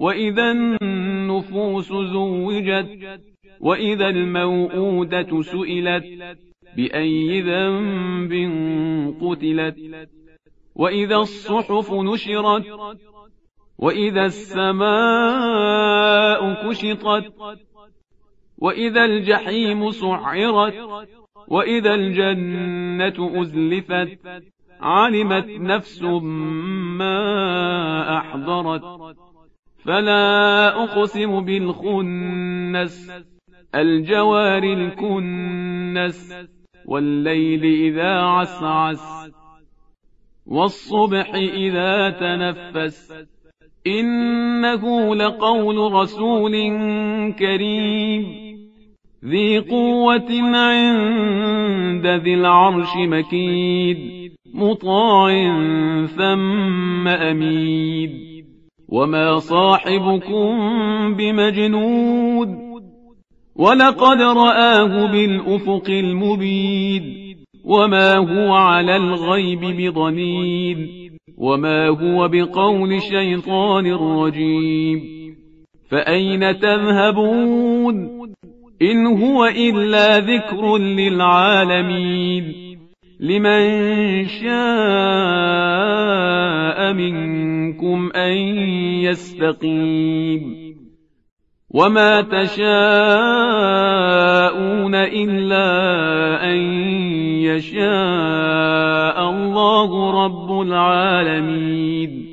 وإذا النفوس زوجت وإذا الموءودة سئلت بأي ذنب قتلت وإذا الصحف نشرت وإذا السماء كشطت وإذا الجحيم سعرت وإذا الجنة أزلفت علمت نفس ما أحضرت فلا أقسم بالخنس الجوار الكنس والليل إذا عسعس والصبح إذا تنفس. إنه لقول رسول كريم ذي قوة عند ذي العرش مكيد مطاع ثم أميد. وما صاحبكم بمجنود ولقد رآه بالأفق المبين وما هو على الغيب بضنين وما هو بقول شيطان رجيم فأين تذهبون إن هو إلا ذكر للعالمين لمن شاء منكم أن يستقيم وما تشاءون إلا أن يشاء الله رب العالمين